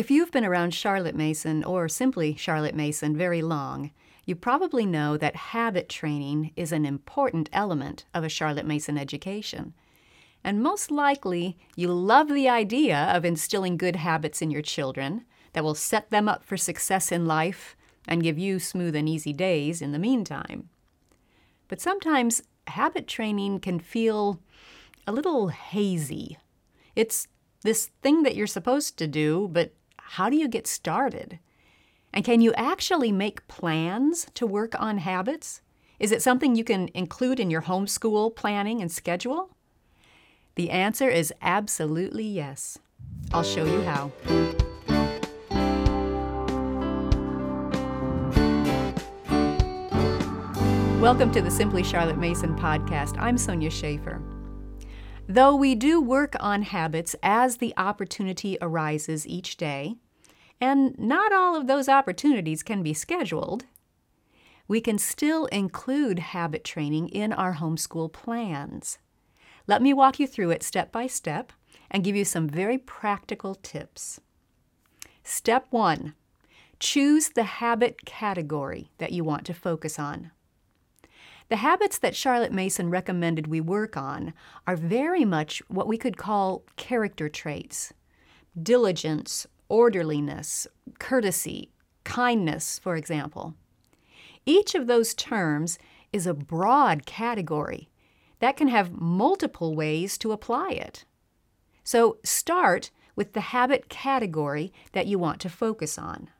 If you've been around Charlotte Mason or simply Charlotte Mason very long, you probably know that habit training is an important element of a Charlotte Mason education. And most likely, you love the idea of instilling good habits in your children that will set them up for success in life and give you smooth and easy days in the meantime. But sometimes habit training can feel a little hazy. It's this thing that you're supposed to do, but how do you get started? And can you actually make plans to work on habits? Is it something you can include in your homeschool planning and schedule? The answer is absolutely yes. I'll show you how. Welcome to the Simply Charlotte Mason podcast. I'm Sonya Shafer. Though we do work on habits as the opportunity arises each day, and not all of those opportunities can be scheduled, we can still include habit training in our homeschool plans. Let me walk you through it step by step and give you some very practical tips. Step one choose the habit category that you want to focus on. The habits that Charlotte Mason recommended we work on are very much what we could call character traits diligence, orderliness, courtesy, kindness, for example. Each of those terms is a broad category that can have multiple ways to apply it. So start with the habit category that you want to focus on.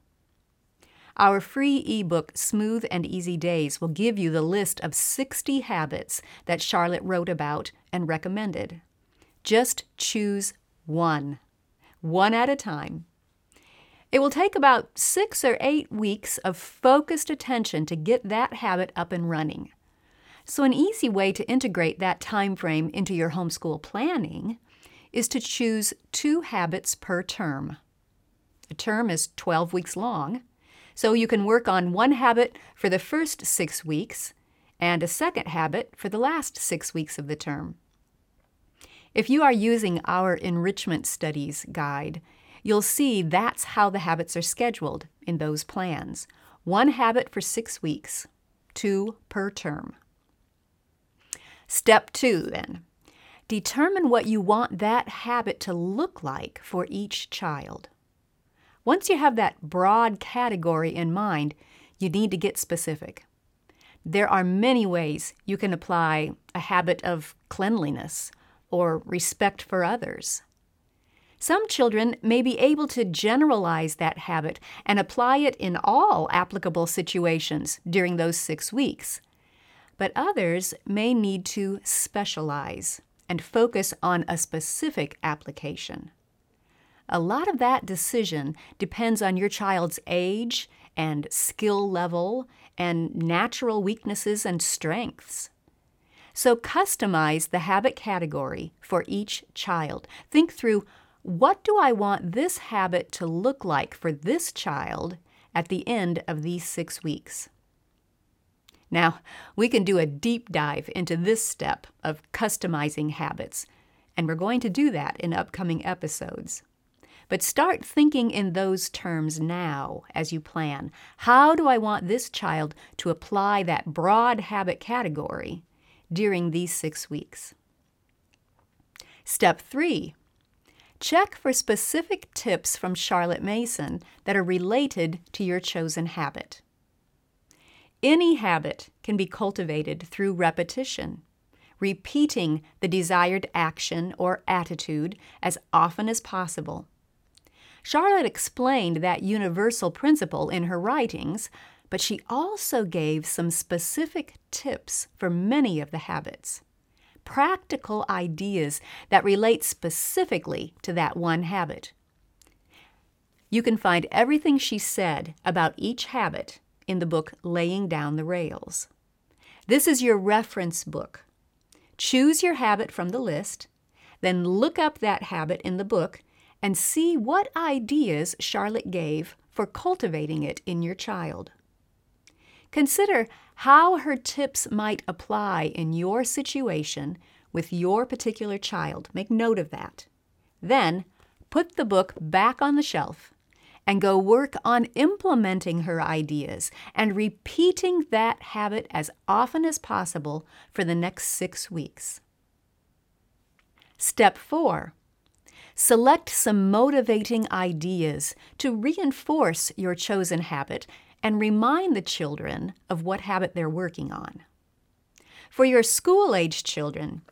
Our free ebook, Smooth and Easy Days, will give you the list of 60 habits that Charlotte wrote about and recommended. Just choose one, one at a time. It will take about six or eight weeks of focused attention to get that habit up and running. So, an easy way to integrate that time frame into your homeschool planning is to choose two habits per term. A term is 12 weeks long, so you can work on one habit for the first six weeks and a second habit for the last six weeks of the term. If you are using our enrichment studies guide, you'll see that's how the habits are scheduled in those plans. One habit for six weeks, two per term. Step two, then. Determine what you want that habit to look like for each child. Once you have that broad category in mind, you need to get specific. There are many ways you can apply a habit of cleanliness or respect for others. Some children may be able to generalize that habit and apply it in all applicable situations during those six weeks but others may need to specialize and focus on a specific application. A lot of that decision depends on your child's age and skill level and natural weaknesses and strengths. So customize the habit category for each child. Think through what do I want this habit to look like for this child at the end of these six weeks? Now, we can do a deep dive into this step of customizing habits, and we're going to do that in upcoming episodes. But start thinking in those terms now as you plan. How do I want this child to apply that broad habit category during these six weeks? Step three check for specific tips from Charlotte Mason that are related to your chosen habit. Any habit can be cultivated through repetition, repeating the desired action or attitude as often as possible. Charlotte explained that universal principle in her writings, but she also gave some specific tips for many of the habits. Practical ideas that relate specifically to that one habit. You can find everything she said about each habit in the book Laying Down the Rails. This is your reference book. Choose your habit from the list, then look up that habit in the book and see what ideas Charlotte gave for cultivating it in your child. Consider how her tips might apply in your situation with your particular child. Make note of that. Then put the book back on the shelf and go work on implementing her ideas and repeating that habit as often as possible for the next six weeks. Step four select some motivating ideas to reinforce your chosen habit and remind the children of what habit they're working on. For your school aged children,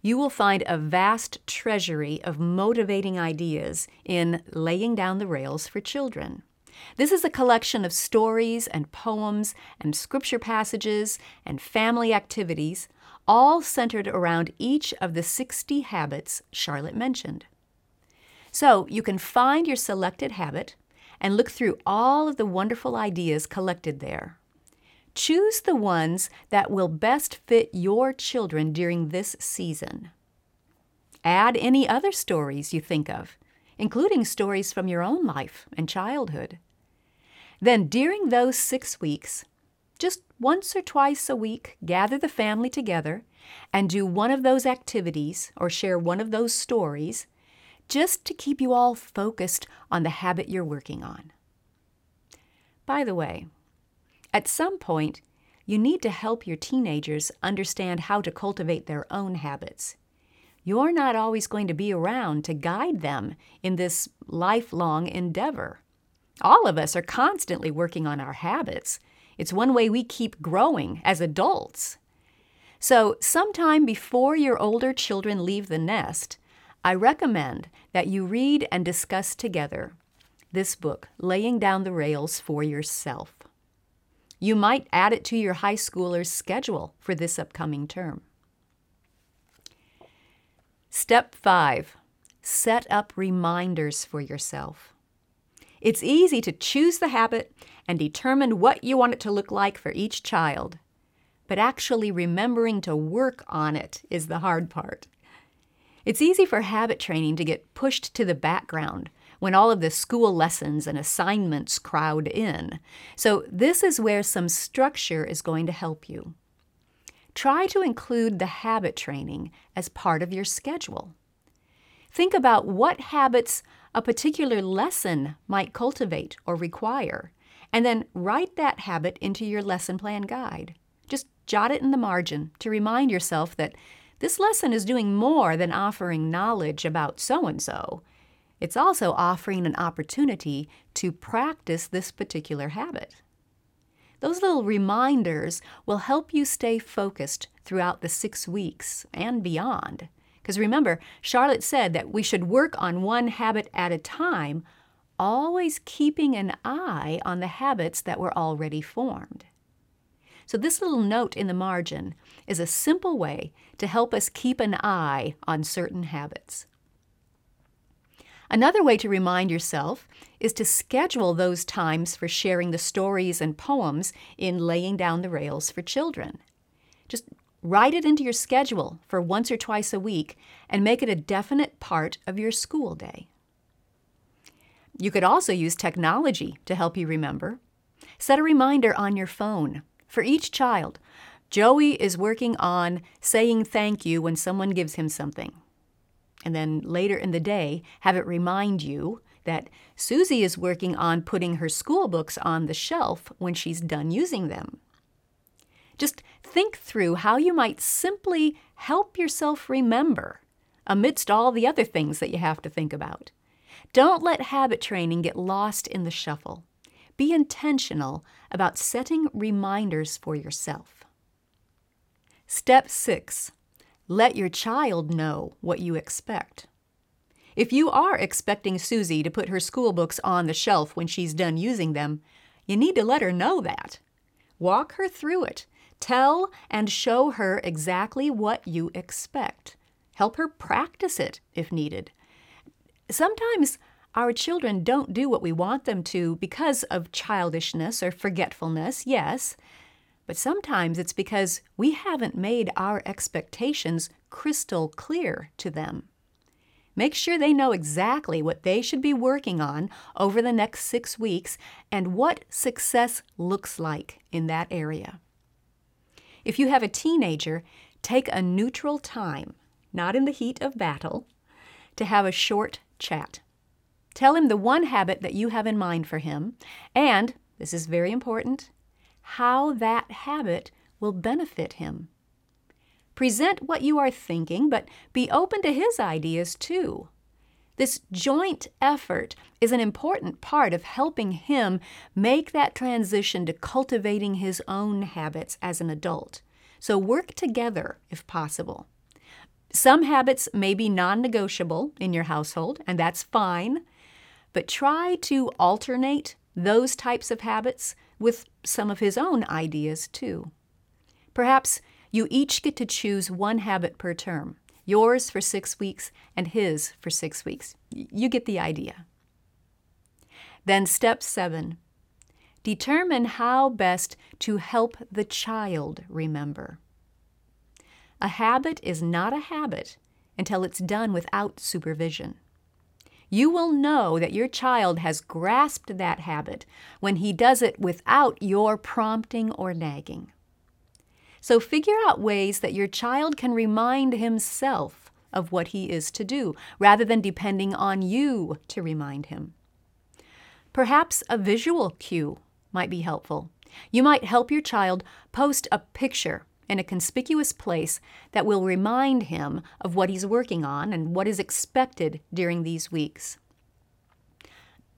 you will find a vast treasury of motivating ideas in Laying Down the Rails for Children. This is a collection of stories and poems and scripture passages and family activities, all centered around each of the 60 habits Charlotte mentioned. So you can find your selected habit and look through all of the wonderful ideas collected there. Choose the ones that will best fit your children during this season. Add any other stories you think of, including stories from your own life and childhood. Then, during those six weeks, just once or twice a week, gather the family together and do one of those activities or share one of those stories just to keep you all focused on the habit you're working on. By the way, at some point, you need to help your teenagers understand how to cultivate their own habits. You're not always going to be around to guide them in this lifelong endeavor. All of us are constantly working on our habits. It's one way we keep growing as adults. So, sometime before your older children leave the nest, I recommend that you read and discuss together this book, Laying Down the Rails for Yourself. You might add it to your high schooler's schedule for this upcoming term. Step 5 Set up reminders for yourself. It's easy to choose the habit and determine what you want it to look like for each child, but actually remembering to work on it is the hard part. It's easy for habit training to get pushed to the background when all of the school lessons and assignments crowd in. So, this is where some structure is going to help you. Try to include the habit training as part of your schedule. Think about what habits a particular lesson might cultivate or require, and then write that habit into your lesson plan guide. Just jot it in the margin to remind yourself that this lesson is doing more than offering knowledge about so and so. It's also offering an opportunity to practice this particular habit. Those little reminders will help you stay focused throughout the six weeks and beyond. Because remember, Charlotte said that we should work on one habit at a time, always keeping an eye on the habits that were already formed. So, this little note in the margin is a simple way to help us keep an eye on certain habits. Another way to remind yourself is to schedule those times for sharing the stories and poems in Laying Down the Rails for Children. Just write it into your schedule for once or twice a week and make it a definite part of your school day. You could also use technology to help you remember. Set a reminder on your phone for each child. Joey is working on saying thank you when someone gives him something and then later in the day have it remind you that Susie is working on putting her school books on the shelf when she's done using them. Just think through how you might simply help yourself remember amidst all the other things that you have to think about. Don't let habit training get lost in the shuffle. Be intentional about setting reminders for yourself. Step 6 let your child know what you expect. If you are expecting Susie to put her school books on the shelf when she's done using them, you need to let her know that. Walk her through it. Tell and show her exactly what you expect. Help her practice it if needed. Sometimes our children don't do what we want them to because of childishness or forgetfulness, yes, but sometimes it's because we haven't made our expectations crystal clear to them. Make sure they know exactly what they should be working on over the next six weeks and what success looks like in that area. If you have a teenager, take a neutral time, not in the heat of battle, to have a short chat. Tell him the one habit that you have in mind for him, and, this is very important, how that habit will benefit him. Present what you are thinking, but be open to his ideas too. This joint effort is an important part of helping him make that transition to cultivating his own habits as an adult. So work together if possible. Some habits may be non negotiable in your household, and that's fine, but try to alternate those types of habits with some of his own ideas too. Perhaps you each get to choose one habit per term yours for six weeks and his for six weeks. You get the idea. Then, step seven determine how best to help the child remember. A habit is not a habit until it's done without supervision. You will know that your child has grasped that habit when he does it without your prompting or nagging. So figure out ways that your child can remind himself of what he is to do, rather than depending on you to remind him. Perhaps a visual cue might be helpful. You might help your child post a picture in a conspicuous place that will remind him of what he's working on and what is expected during these weeks.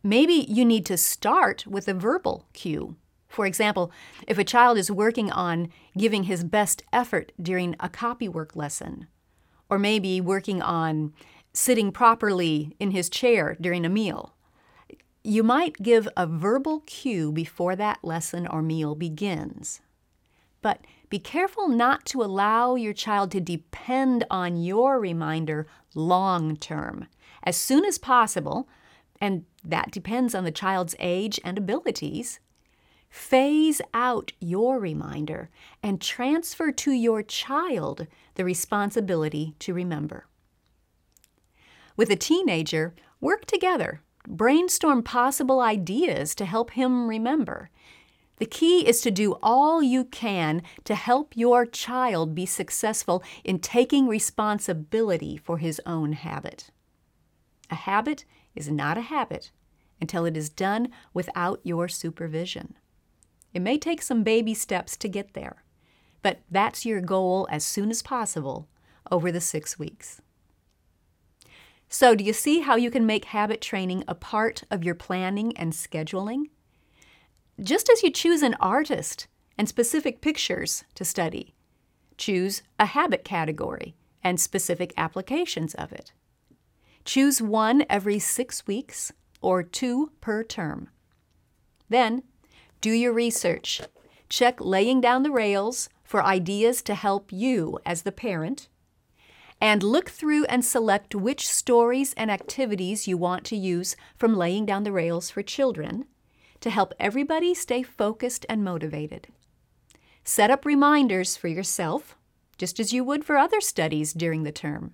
Maybe you need to start with a verbal cue for example, if a child is working on giving his best effort during a copywork lesson, or maybe working on sitting properly in his chair during a meal, you might give a verbal cue before that lesson or meal begins. But be careful not to allow your child to depend on your reminder long term. As soon as possible, and that depends on the child's age and abilities, Phase out your reminder and transfer to your child the responsibility to remember. With a teenager, work together. Brainstorm possible ideas to help him remember. The key is to do all you can to help your child be successful in taking responsibility for his own habit. A habit is not a habit until it is done without your supervision. It may take some baby steps to get there, but that's your goal as soon as possible over the six weeks. So, do you see how you can make habit training a part of your planning and scheduling? Just as you choose an artist and specific pictures to study, choose a habit category and specific applications of it. Choose one every six weeks or two per term. Then do your research. Check laying down the rails for ideas to help you as the parent. And look through and select which stories and activities you want to use from laying down the rails for children to help everybody stay focused and motivated. Set up reminders for yourself, just as you would for other studies during the term.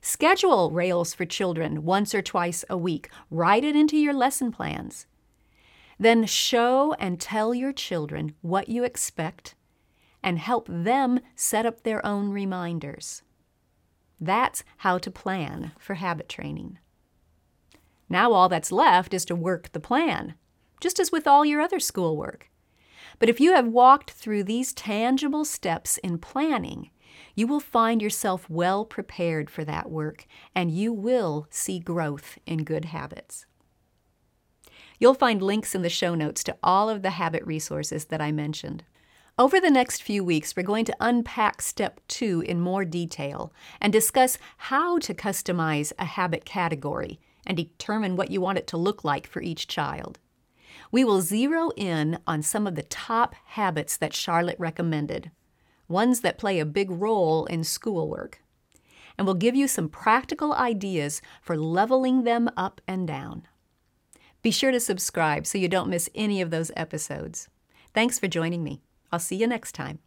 Schedule Rails for Children once or twice a week. Write it into your lesson plans. Then show and tell your children what you expect and help them set up their own reminders. That's how to plan for habit training. Now all that's left is to work the plan, just as with all your other schoolwork. But if you have walked through these tangible steps in planning, you will find yourself well prepared for that work and you will see growth in good habits. You'll find links in the show notes to all of the habit resources that I mentioned. Over the next few weeks, we're going to unpack step two in more detail and discuss how to customize a habit category and determine what you want it to look like for each child. We will zero in on some of the top habits that Charlotte recommended, ones that play a big role in schoolwork. And we'll give you some practical ideas for leveling them up and down. Be sure to subscribe so you don't miss any of those episodes. Thanks for joining me. I'll see you next time.